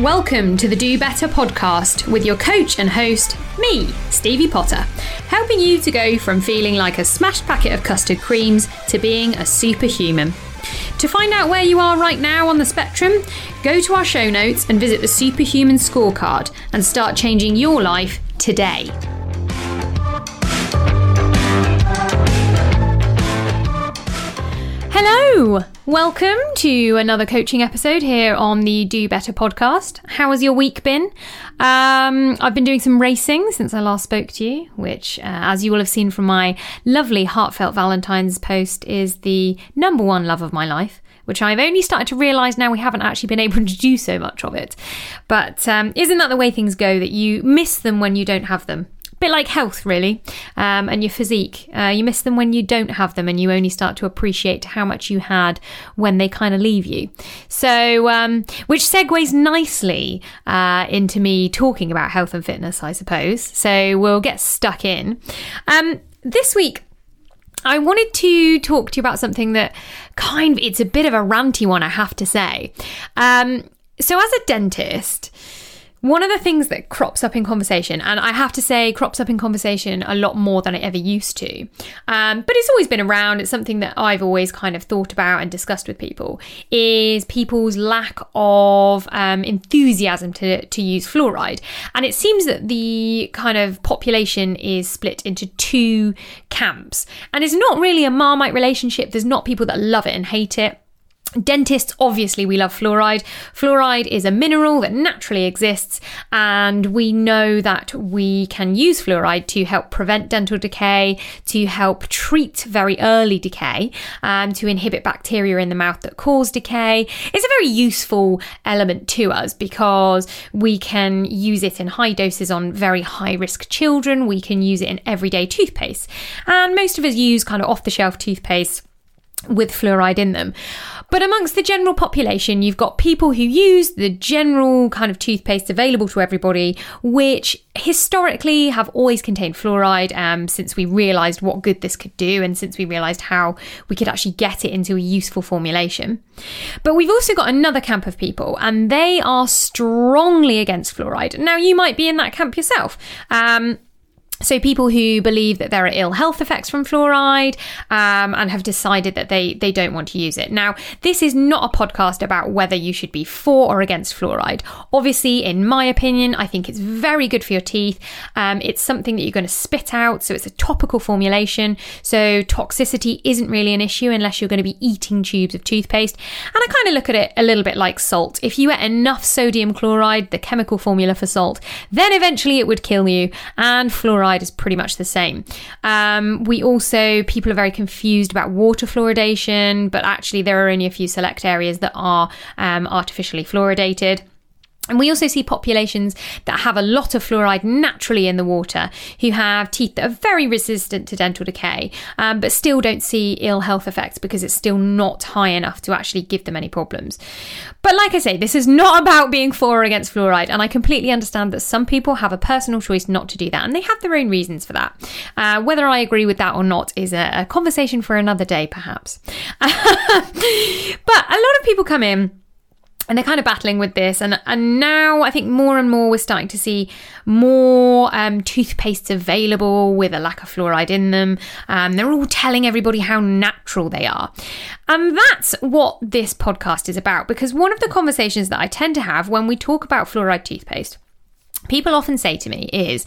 Welcome to the Do Better podcast with your coach and host, me, Stevie Potter, helping you to go from feeling like a smashed packet of custard creams to being a superhuman. To find out where you are right now on the spectrum, go to our show notes and visit the Superhuman Scorecard and start changing your life today. Hello, welcome to another coaching episode here on the Do Better podcast. How has your week been? Um, I've been doing some racing since I last spoke to you, which, uh, as you will have seen from my lovely heartfelt Valentine's post, is the number one love of my life. Which I've only started to realise now we haven't actually been able to do so much of it. But um, isn't that the way things go that you miss them when you don't have them? Bit like health, really, um, and your physique. Uh, you miss them when you don't have them, and you only start to appreciate how much you had when they kind of leave you. So, um, which segues nicely uh, into me talking about health and fitness, I suppose. So we'll get stuck in. Um, this week, I wanted to talk to you about something that kind of it's a bit of a ranty one, I have to say. Um, so, as a dentist, one of the things that crops up in conversation, and I have to say, crops up in conversation a lot more than it ever used to, um, but it's always been around. It's something that I've always kind of thought about and discussed with people is people's lack of um, enthusiasm to, to use fluoride. And it seems that the kind of population is split into two camps. And it's not really a marmite relationship. There's not people that love it and hate it. Dentists, obviously, we love fluoride. Fluoride is a mineral that naturally exists, and we know that we can use fluoride to help prevent dental decay, to help treat very early decay, um, to inhibit bacteria in the mouth that cause decay. It's a very useful element to us because we can use it in high doses on very high risk children. We can use it in everyday toothpaste, and most of us use kind of off the shelf toothpaste with fluoride in them. But amongst the general population, you've got people who use the general kind of toothpaste available to everybody, which historically have always contained fluoride um, since we realised what good this could do and since we realised how we could actually get it into a useful formulation. But we've also got another camp of people, and they are strongly against fluoride. Now, you might be in that camp yourself. Um, so, people who believe that there are ill health effects from fluoride um, and have decided that they, they don't want to use it. Now, this is not a podcast about whether you should be for or against fluoride. Obviously, in my opinion, I think it's very good for your teeth. Um, it's something that you're going to spit out, so it's a topical formulation. So, toxicity isn't really an issue unless you're going to be eating tubes of toothpaste. And I kind of look at it a little bit like salt. If you ate enough sodium chloride, the chemical formula for salt, then eventually it would kill you, and fluoride is pretty much the same. Um, we also, people are very confused about water fluoridation, but actually, there are only a few select areas that are um, artificially fluoridated. And we also see populations that have a lot of fluoride naturally in the water, who have teeth that are very resistant to dental decay, um, but still don't see ill health effects because it's still not high enough to actually give them any problems. But like I say, this is not about being for or against fluoride, and I completely understand that some people have a personal choice not to do that, and they have their own reasons for that. Uh, whether I agree with that or not is a, a conversation for another day, perhaps. but a lot of people come in and they're kind of battling with this and and now I think more and more we're starting to see more um, toothpastes available with a lack of fluoride in them. Um, they're all telling everybody how natural they are, and that's what this podcast is about. Because one of the conversations that I tend to have when we talk about fluoride toothpaste, people often say to me is.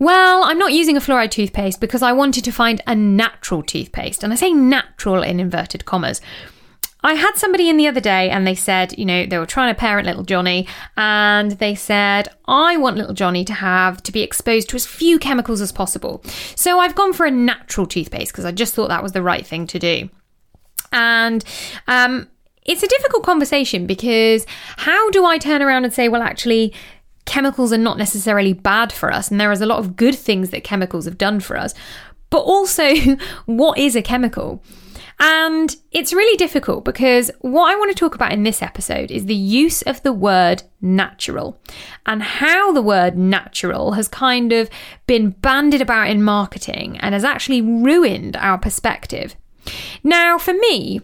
Well, I'm not using a fluoride toothpaste because I wanted to find a natural toothpaste. And I say natural in inverted commas I had somebody in the other day and they said, you know, they were trying to parent little Johnny and they said, I want little Johnny to have to be exposed to as few chemicals as possible. So I've gone for a natural toothpaste because I just thought that was the right thing to do. And um, it's a difficult conversation because how do I turn around and say, well, actually, chemicals are not necessarily bad for us and there is a lot of good things that chemicals have done for us. But also, what is a chemical? And it's really difficult because what I want to talk about in this episode is the use of the word natural and how the word natural has kind of been bandied about in marketing and has actually ruined our perspective. Now, for me,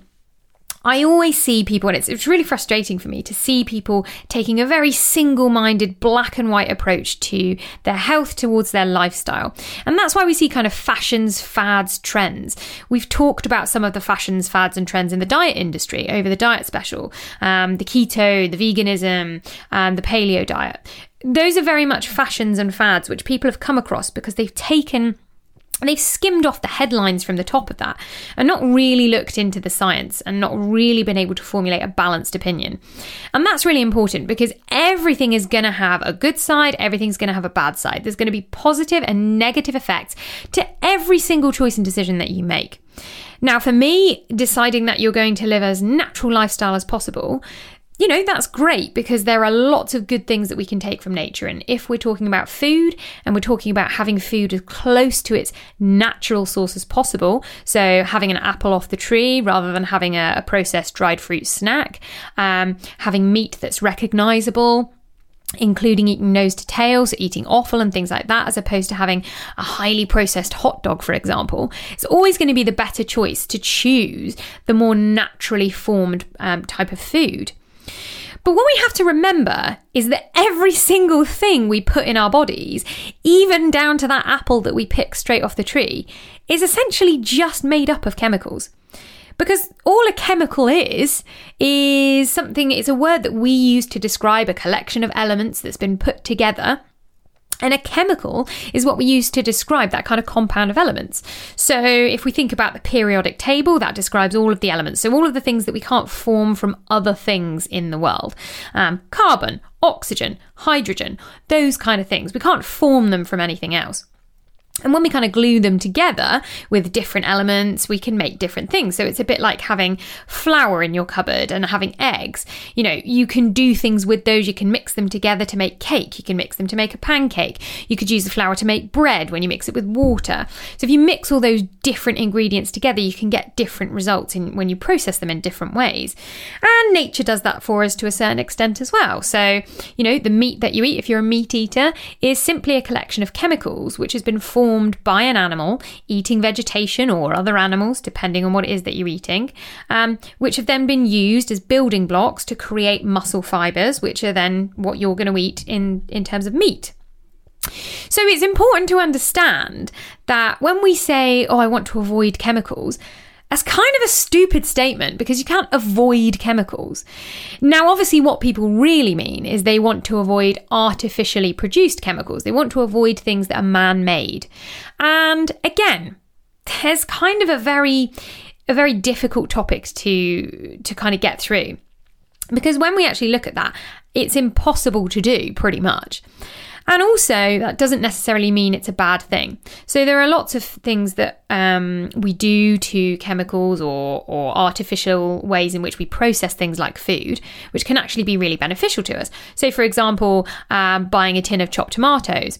I always see people, and it's, it's really frustrating for me to see people taking a very single minded, black and white approach to their health towards their lifestyle. And that's why we see kind of fashions, fads, trends. We've talked about some of the fashions, fads, and trends in the diet industry over the diet special um, the keto, the veganism, um, the paleo diet. Those are very much fashions and fads which people have come across because they've taken they've skimmed off the headlines from the top of that and not really looked into the science and not really been able to formulate a balanced opinion. And that's really important because everything is going to have a good side, everything's going to have a bad side. There's going to be positive and negative effects to every single choice and decision that you make. Now, for me, deciding that you're going to live as natural lifestyle as possible you know, that's great because there are lots of good things that we can take from nature. And if we're talking about food and we're talking about having food as close to its natural source as possible, so having an apple off the tree rather than having a, a processed dried fruit snack, um, having meat that's recognizable, including eating nose to tail, so eating offal and things like that, as opposed to having a highly processed hot dog, for example, it's always going to be the better choice to choose the more naturally formed um, type of food. But what we have to remember is that every single thing we put in our bodies, even down to that apple that we pick straight off the tree, is essentially just made up of chemicals. Because all a chemical is, is something, it's a word that we use to describe a collection of elements that's been put together and a chemical is what we use to describe that kind of compound of elements. So, if we think about the periodic table, that describes all of the elements. So, all of the things that we can't form from other things in the world um, carbon, oxygen, hydrogen, those kind of things. We can't form them from anything else. And when we kind of glue them together with different elements, we can make different things. So it's a bit like having flour in your cupboard and having eggs. You know, you can do things with those. You can mix them together to make cake. You can mix them to make a pancake. You could use the flour to make bread when you mix it with water. So if you mix all those different ingredients together, you can get different results in when you process them in different ways. And nature does that for us to a certain extent as well. So, you know, the meat that you eat, if you're a meat eater, is simply a collection of chemicals which has been formed formed by an animal eating vegetation or other animals, depending on what it is that you're eating, um, which have then been used as building blocks to create muscle fibers, which are then what you're going to eat in, in terms of meat. So it's important to understand that when we say, oh, I want to avoid chemicals, that's kind of a stupid statement because you can't avoid chemicals. Now, obviously, what people really mean is they want to avoid artificially produced chemicals. They want to avoid things that are man made. And again, there's kind of a very a very difficult topic to to kind of get through because when we actually look at that it's impossible to do pretty much and also, that doesn't necessarily mean it's a bad thing. So, there are lots of things that um, we do to chemicals or, or artificial ways in which we process things like food, which can actually be really beneficial to us. So, for example, um, buying a tin of chopped tomatoes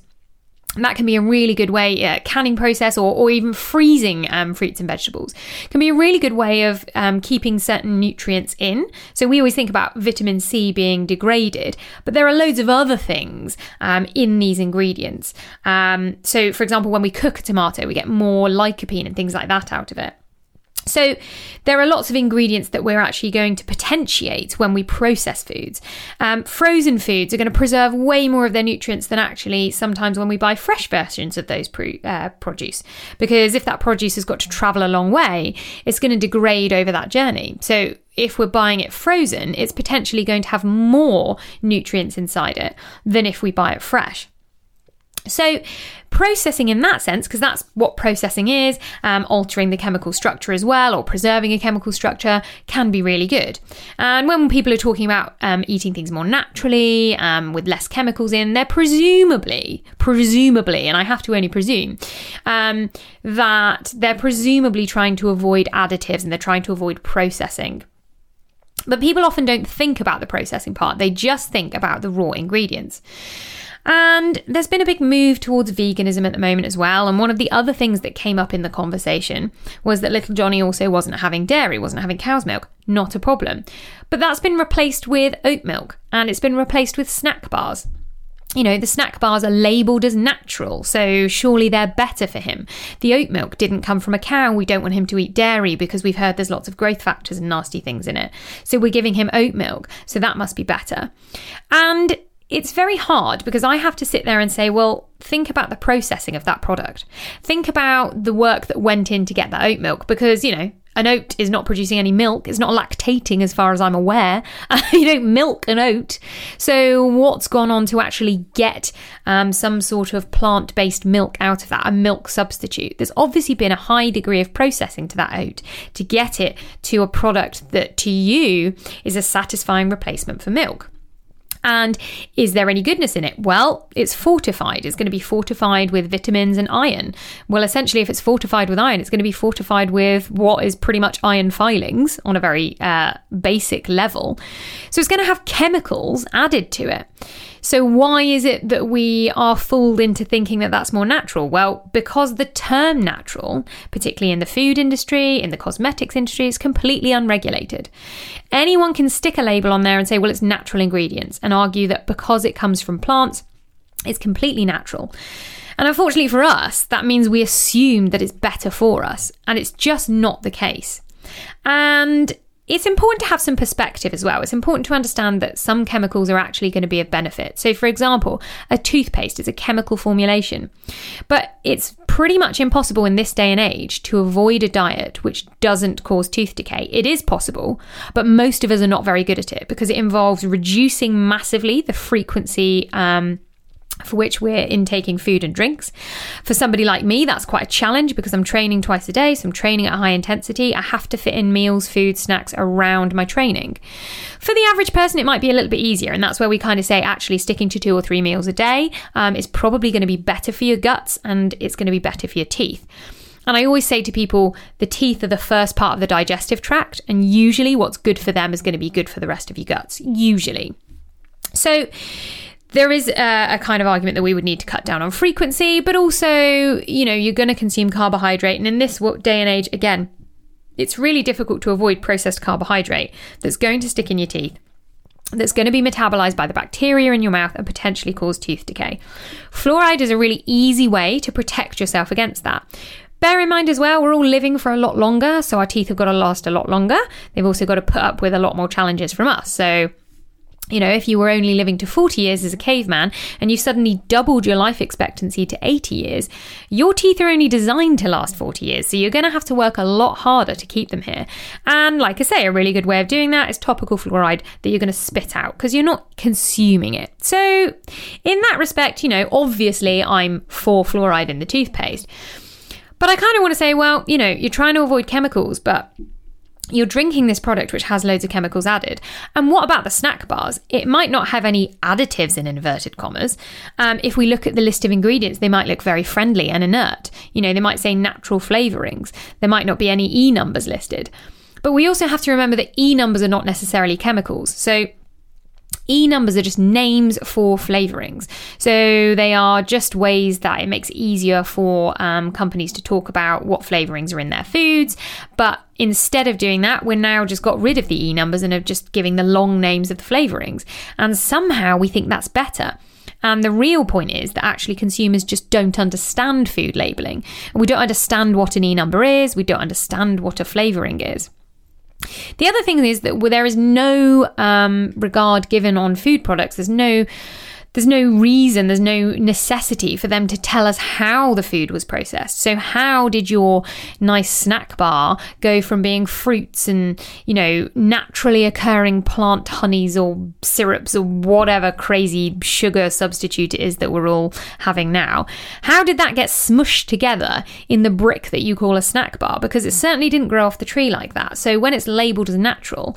that can be a really good way, uh, canning process or, or even freezing um, fruits and vegetables can be a really good way of um, keeping certain nutrients in. So we always think about vitamin C being degraded, but there are loads of other things um, in these ingredients. Um, so, for example, when we cook a tomato, we get more lycopene and things like that out of it. So, there are lots of ingredients that we're actually going to potentiate when we process foods. Um, frozen foods are going to preserve way more of their nutrients than actually sometimes when we buy fresh versions of those pro- uh, produce. Because if that produce has got to travel a long way, it's going to degrade over that journey. So, if we're buying it frozen, it's potentially going to have more nutrients inside it than if we buy it fresh. So, processing in that sense, because that's what processing is, um, altering the chemical structure as well, or preserving a chemical structure, can be really good. And when people are talking about um, eating things more naturally, um, with less chemicals in, they're presumably, presumably, and I have to only presume, um, that they're presumably trying to avoid additives and they're trying to avoid processing. But people often don't think about the processing part, they just think about the raw ingredients. And there's been a big move towards veganism at the moment as well. And one of the other things that came up in the conversation was that little Johnny also wasn't having dairy, wasn't having cow's milk. Not a problem. But that's been replaced with oat milk and it's been replaced with snack bars. you know, the snack bars are labelled as natural, so surely they're better for him. The oat milk didn't come from a cow. We don't want him to eat dairy because we've heard there's lots of growth factors and nasty things in it. So we're giving him oat milk, so that must be better. And it's very hard because I have to sit there and say, well, think about the processing of that product. Think about the work that went in to get that oat milk because, you know, an oat is not producing any milk. It's not lactating as far as I'm aware. you don't milk an oat. So, what's gone on to actually get um, some sort of plant based milk out of that, a milk substitute? There's obviously been a high degree of processing to that oat to get it to a product that to you is a satisfying replacement for milk. And is there any goodness in it? Well, it's fortified. It's going to be fortified with vitamins and iron. Well, essentially, if it's fortified with iron, it's going to be fortified with what is pretty much iron filings on a very uh, basic level. So it's going to have chemicals added to it. So, why is it that we are fooled into thinking that that's more natural? Well, because the term natural, particularly in the food industry, in the cosmetics industry, is completely unregulated. Anyone can stick a label on there and say, well, it's natural ingredients, and argue that because it comes from plants, it's completely natural. And unfortunately for us, that means we assume that it's better for us, and it's just not the case. And it's important to have some perspective as well. It's important to understand that some chemicals are actually going to be of benefit. So, for example, a toothpaste is a chemical formulation, but it's pretty much impossible in this day and age to avoid a diet which doesn't cause tooth decay. It is possible, but most of us are not very good at it because it involves reducing massively the frequency. Um, for which we're intaking food and drinks. For somebody like me, that's quite a challenge because I'm training twice a day, so I'm training at high intensity. I have to fit in meals, food, snacks around my training. For the average person, it might be a little bit easier, and that's where we kind of say actually sticking to two or three meals a day um, is probably going to be better for your guts and it's going to be better for your teeth. And I always say to people, the teeth are the first part of the digestive tract, and usually what's good for them is going to be good for the rest of your guts. Usually. So, there is a, a, kind of argument that we would need to cut down on frequency, but also, you know, you're going to consume carbohydrate. And in this day and age, again, it's really difficult to avoid processed carbohydrate that's going to stick in your teeth. That's going to be metabolized by the bacteria in your mouth and potentially cause tooth decay. Fluoride is a really easy way to protect yourself against that. Bear in mind as well, we're all living for a lot longer, so our teeth have got to last a lot longer. They've also got to put up with a lot more challenges from us. So, you know, if you were only living to 40 years as a caveman and you suddenly doubled your life expectancy to 80 years, your teeth are only designed to last 40 years. So you're going to have to work a lot harder to keep them here. And like I say, a really good way of doing that is topical fluoride that you're going to spit out because you're not consuming it. So, in that respect, you know, obviously I'm for fluoride in the toothpaste. But I kind of want to say, well, you know, you're trying to avoid chemicals, but you're drinking this product which has loads of chemicals added. And what about the snack bars? It might not have any additives in inverted commas. Um, if we look at the list of ingredients, they might look very friendly and inert. You know, they might say natural flavorings. There might not be any E numbers listed. But we also have to remember that E numbers are not necessarily chemicals. So E numbers are just names for flavorings. So they are just ways that it makes it easier for um, companies to talk about what flavorings are in their foods. But instead of doing that, we're now just got rid of the E numbers and are just giving the long names of the flavorings. And somehow we think that's better. And the real point is that actually consumers just don't understand food labelling. We don't understand what an E number is, we don't understand what a flavouring is. The other thing is that there is no um, regard given on food products. There's no there's no reason, there's no necessity for them to tell us how the food was processed. So, how did your nice snack bar go from being fruits and, you know, naturally occurring plant honeys or syrups or whatever crazy sugar substitute it is that we're all having now? How did that get smushed together in the brick that you call a snack bar? Because it certainly didn't grow off the tree like that. So, when it's labeled as natural,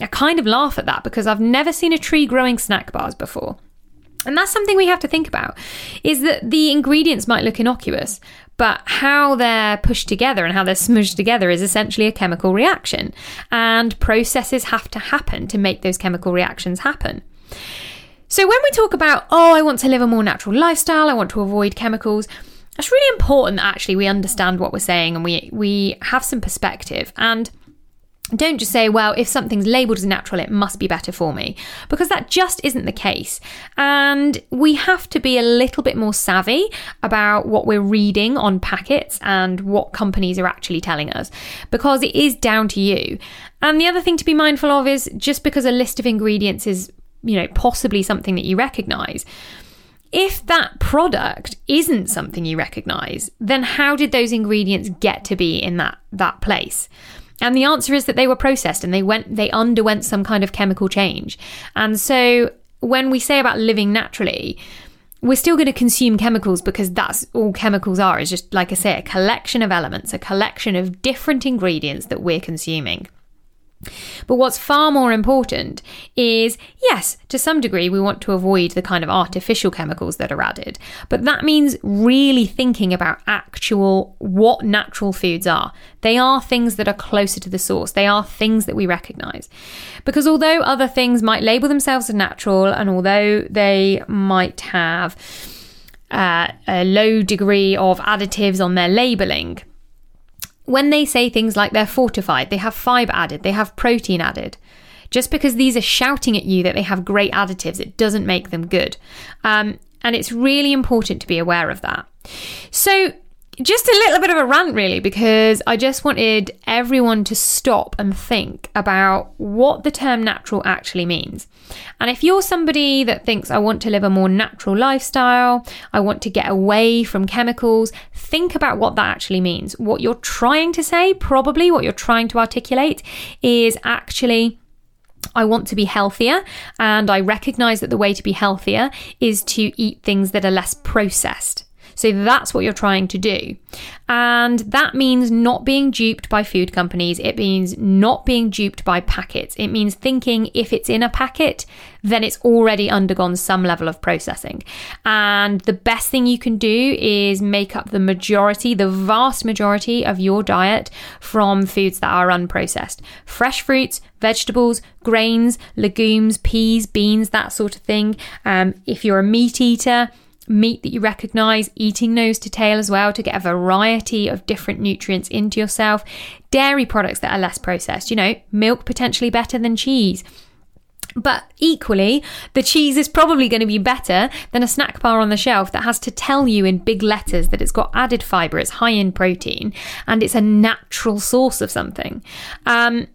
I kind of laugh at that because I've never seen a tree growing snack bars before. And that's something we have to think about is that the ingredients might look innocuous, but how they're pushed together and how they're smudged together is essentially a chemical reaction. And processes have to happen to make those chemical reactions happen. So when we talk about, oh, I want to live a more natural lifestyle, I want to avoid chemicals, it's really important that actually we understand what we're saying and we we have some perspective. And Don't just say, well, if something's labeled as natural, it must be better for me, because that just isn't the case. And we have to be a little bit more savvy about what we're reading on packets and what companies are actually telling us, because it is down to you. And the other thing to be mindful of is just because a list of ingredients is, you know, possibly something that you recognize, if that product isn't something you recognize, then how did those ingredients get to be in that that place? And the answer is that they were processed and they went they underwent some kind of chemical change. And so when we say about living naturally, we're still going to consume chemicals because that's all chemicals are is just like I say a collection of elements, a collection of different ingredients that we're consuming. But what's far more important is yes, to some degree, we want to avoid the kind of artificial chemicals that are added. But that means really thinking about actual what natural foods are. They are things that are closer to the source, they are things that we recognize. Because although other things might label themselves as natural, and although they might have uh, a low degree of additives on their labeling, when they say things like they're fortified, they have fiber added, they have protein added, just because these are shouting at you that they have great additives, it doesn't make them good. Um, and it's really important to be aware of that. So, just a little bit of a rant, really, because I just wanted everyone to stop and think about what the term natural actually means. And if you're somebody that thinks, I want to live a more natural lifestyle, I want to get away from chemicals, think about what that actually means. What you're trying to say, probably what you're trying to articulate, is actually. I want to be healthier, and I recognize that the way to be healthier is to eat things that are less processed. So that's what you're trying to do. And that means not being duped by food companies. It means not being duped by packets. It means thinking if it's in a packet, then it's already undergone some level of processing. And the best thing you can do is make up the majority, the vast majority of your diet from foods that are unprocessed. Fresh fruits, vegetables, grains, legumes, peas, beans, that sort of thing. Um, if you're a meat eater, meat that you recognize, eating nose to tail as well to get a variety of different nutrients into yourself, dairy products that are less processed, you know, milk potentially better than cheese. But equally, the cheese is probably going to be better than a snack bar on the shelf that has to tell you in big letters that it's got added fiber, it's high in protein, and it's a natural source of something. Um,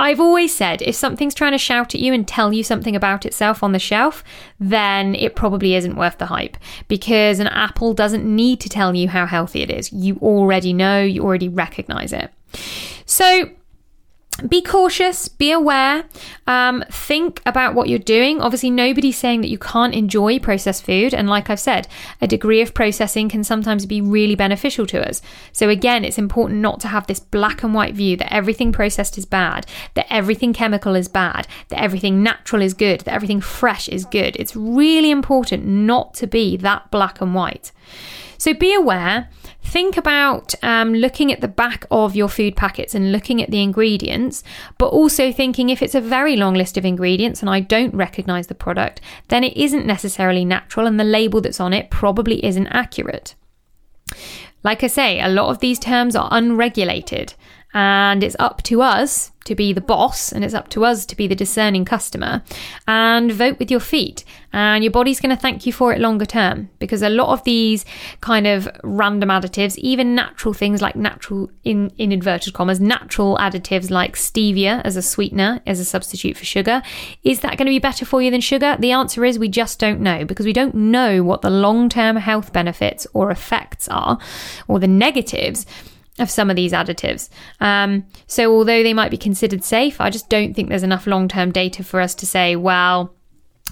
I've always said if something's trying to shout at you and tell you something about itself on the shelf, then it probably isn't worth the hype because an apple doesn't need to tell you how healthy it is. You already know, you already recognize it. So, be cautious, be aware, um, think about what you're doing. Obviously, nobody's saying that you can't enjoy processed food. And like I've said, a degree of processing can sometimes be really beneficial to us. So, again, it's important not to have this black and white view that everything processed is bad, that everything chemical is bad, that everything natural is good, that everything fresh is good. It's really important not to be that black and white. So, be aware think about um, looking at the back of your food packets and looking at the ingredients, but also thinking if it's a very long list of ingredients and I don't recognize the product, then it isn't necessarily natural and the label that's on it probably isn't accurate. Like I say, a lot of these terms are unregulated, and it's up to us to be the boss and it's up to us to be the discerning customer and vote with your feet. And your body's going to thank you for it longer term because a lot of these kind of random additives, even natural things like natural, in, in inverted commas, natural additives like stevia as a sweetener, as a substitute for sugar, is that going to be better for you than sugar? The answer is we just don't know because we don't know what the long term health benefits or effects are or the negatives of some of these additives. Um, so, although they might be considered safe, I just don't think there's enough long term data for us to say, well,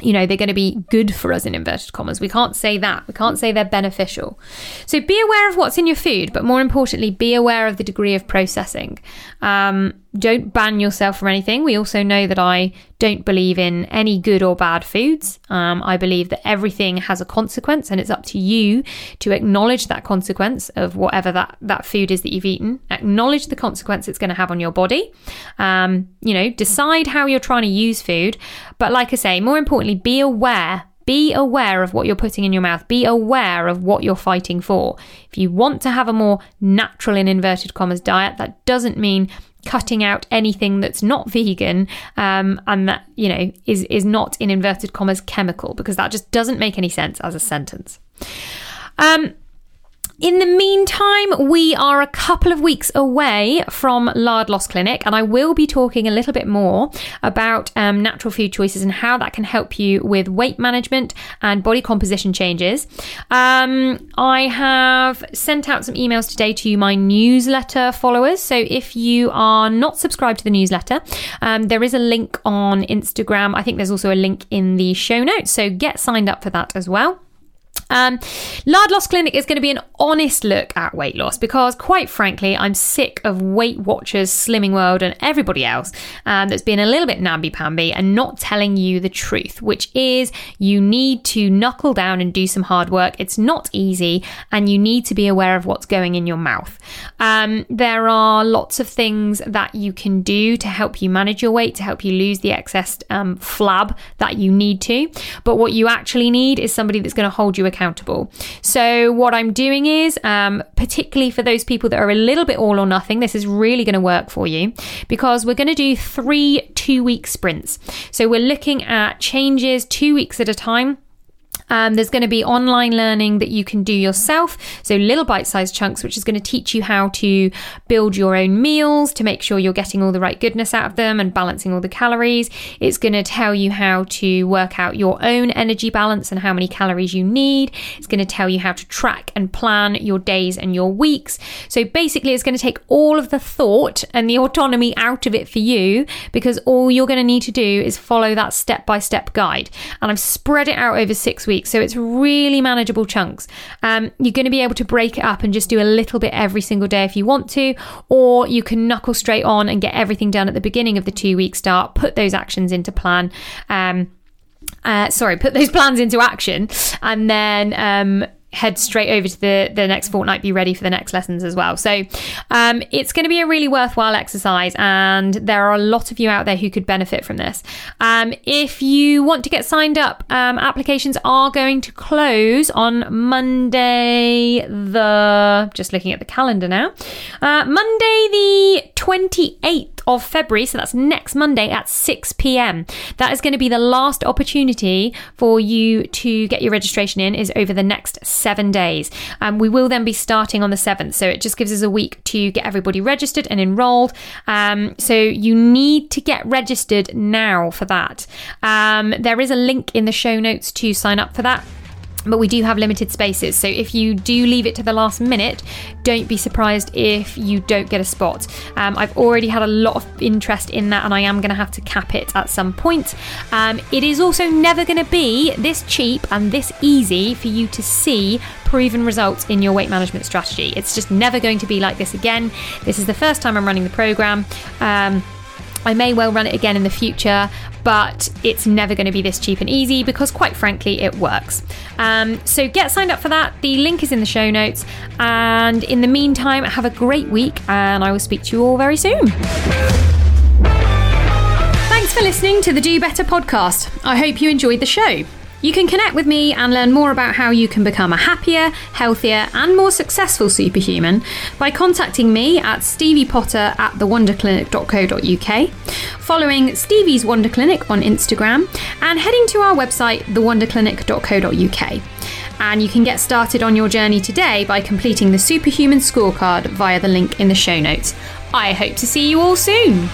you know, they're going to be good for us in inverted commas. We can't say that. We can't say they're beneficial. So be aware of what's in your food, but more importantly, be aware of the degree of processing. Um, don't ban yourself from anything. We also know that I don't believe in any good or bad foods. Um, I believe that everything has a consequence, and it's up to you to acknowledge that consequence of whatever that, that food is that you've eaten. Acknowledge the consequence it's going to have on your body. Um, you know, decide how you're trying to use food. But like I say, more importantly, be aware be aware of what you're putting in your mouth. Be aware of what you're fighting for. If you want to have a more natural, in inverted commas, diet, that doesn't mean cutting out anything that's not vegan um, and that you know is is not in inverted commas chemical because that just doesn't make any sense as a sentence. Um, in the meantime, we are a couple of weeks away from Lard Loss Clinic, and I will be talking a little bit more about um, natural food choices and how that can help you with weight management and body composition changes. Um, I have sent out some emails today to my newsletter followers. So if you are not subscribed to the newsletter, um, there is a link on Instagram. I think there's also a link in the show notes. So get signed up for that as well. Um, Lard Loss Clinic is going to be an honest look at weight loss because, quite frankly, I'm sick of Weight Watchers, Slimming World, and everybody else um, that's been a little bit namby pamby and not telling you the truth, which is you need to knuckle down and do some hard work. It's not easy, and you need to be aware of what's going in your mouth. Um, there are lots of things that you can do to help you manage your weight, to help you lose the excess um, flab that you need to. But what you actually need is somebody that's going to hold you accountable accountable. So, what I'm doing is, um, particularly for those people that are a little bit all or nothing, this is really going to work for you because we're going to do three two week sprints. So, we're looking at changes two weeks at a time um, there's going to be online learning that you can do yourself. So, little bite sized chunks, which is going to teach you how to build your own meals to make sure you're getting all the right goodness out of them and balancing all the calories. It's going to tell you how to work out your own energy balance and how many calories you need. It's going to tell you how to track and plan your days and your weeks. So, basically, it's going to take all of the thought and the autonomy out of it for you because all you're going to need to do is follow that step by step guide. And I've spread it out over six weeks so it's really manageable chunks. Um, you're going to be able to break it up and just do a little bit every single day if you want to, or you can knuckle straight on and get everything done at the beginning of the two week start, put those actions into plan. Um, uh, sorry, put those plans into action, and then um, head straight over to the, the next fortnight, be ready for the next lessons as well. So um, it's going to be a really worthwhile exercise, and there are a lot of you out there who could benefit from this. Um, if you want to get signed up, um, applications are going to close on Monday, the just looking at the calendar now, uh, Monday the 28th of February, so that's next Monday at 6 pm. That is going to be the last opportunity for you to get your registration in, is over the next seven days. Um, we will then be starting on the 7th, so it just gives us a week to get everybody registered and enrolled. Um, so you need to get registered now for that. Um, there is a link in the show notes to sign up for that but we do have limited spaces. So if you do leave it to the last minute, don't be surprised if you don't get a spot. Um, I've already had a lot of interest in that, and I am going to have to cap it at some point. Um, it is also never going to be this cheap and this easy for you to see proven results in your weight management strategy. It's just never going to be like this again. This is the first time I'm running the program. Um, I may well run it again in the future, but it's never going to be this cheap and easy because, quite frankly, it works. Um, so get signed up for that. The link is in the show notes. And in the meantime, have a great week, and I will speak to you all very soon. Thanks for listening to the Do Better podcast. I hope you enjoyed the show. You can connect with me and learn more about how you can become a happier, healthier, and more successful superhuman by contacting me at steviepotter at thewonderclinic.co.uk, following Stevie's Wonder Clinic on Instagram, and heading to our website, thewonderclinic.co.uk. And you can get started on your journey today by completing the Superhuman Scorecard via the link in the show notes. I hope to see you all soon.